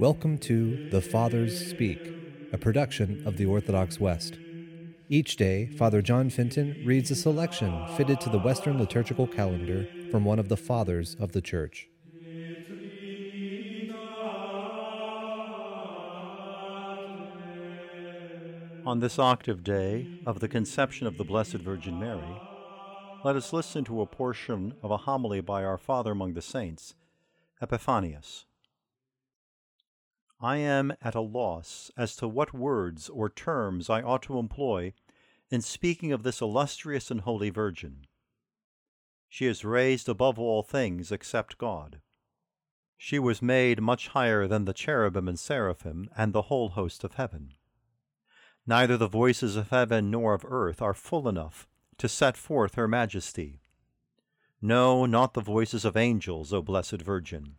Welcome to The Fathers Speak, a production of the Orthodox West. Each day, Father John Fenton reads a selection fitted to the Western liturgical calendar from one of the Fathers of the Church. On this octave day of the conception of the Blessed Virgin Mary, let us listen to a portion of a homily by our Father among the Saints, Epiphanius. I am at a loss as to what words or terms I ought to employ in speaking of this illustrious and holy Virgin. She is raised above all things except God. She was made much higher than the cherubim and seraphim and the whole host of heaven. Neither the voices of heaven nor of earth are full enough to set forth her majesty. No, not the voices of angels, O Blessed Virgin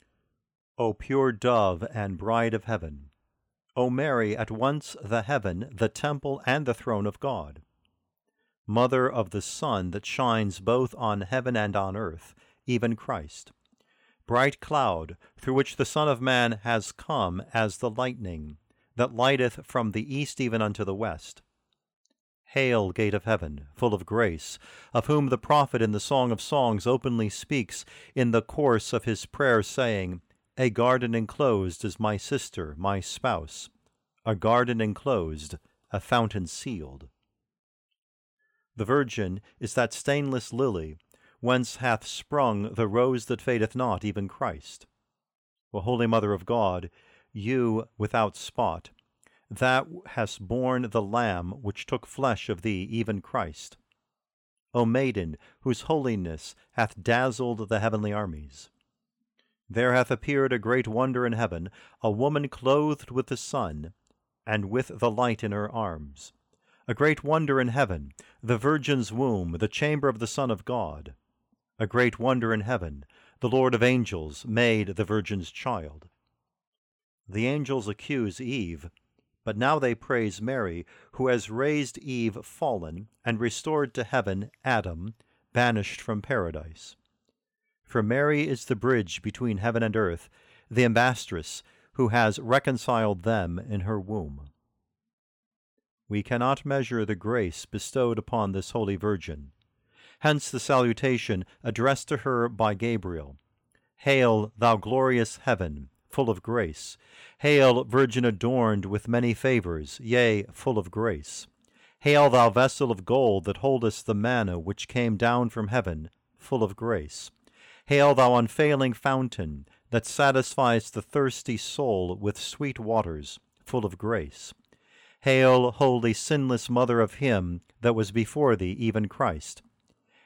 O pure dove and bride of heaven, O Mary, at once the heaven, the temple, and the throne of God, Mother of the sun that shines both on heaven and on earth, even Christ, bright cloud through which the Son of Man has come as the lightning, that lighteth from the east even unto the west. Hail, gate of heaven, full of grace, of whom the prophet in the Song of Songs openly speaks in the course of his prayer, saying, a garden enclosed is my sister, my spouse, a garden enclosed, a fountain sealed. The Virgin is that stainless lily, whence hath sprung the rose that fadeth not, even Christ. O Holy Mother of God, you without spot, that hast borne the Lamb which took flesh of thee, even Christ. O Maiden, whose holiness hath dazzled the heavenly armies. There hath appeared a great wonder in heaven, a woman clothed with the sun, and with the light in her arms. A great wonder in heaven, the Virgin's womb, the chamber of the Son of God. A great wonder in heaven, the Lord of angels made the Virgin's child. The angels accuse Eve, but now they praise Mary, who has raised Eve fallen and restored to heaven Adam, banished from paradise. For Mary is the bridge between heaven and earth, the ambassadress who has reconciled them in her womb. We cannot measure the grace bestowed upon this holy Virgin. Hence the salutation addressed to her by Gabriel Hail, thou glorious heaven, full of grace! Hail, Virgin adorned with many favors, yea, full of grace! Hail, thou vessel of gold that holdest the manna which came down from heaven, full of grace! Hail, thou unfailing fountain, that satisfies the thirsty soul with sweet waters, full of grace. Hail, holy, sinless Mother of Him that was before thee, even Christ.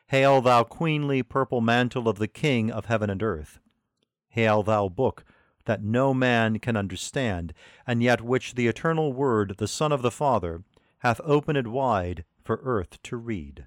Hail, thou queenly purple mantle of the King of heaven and earth. Hail, thou book that no man can understand, and yet which the eternal Word, the Son of the Father, hath opened wide for earth to read.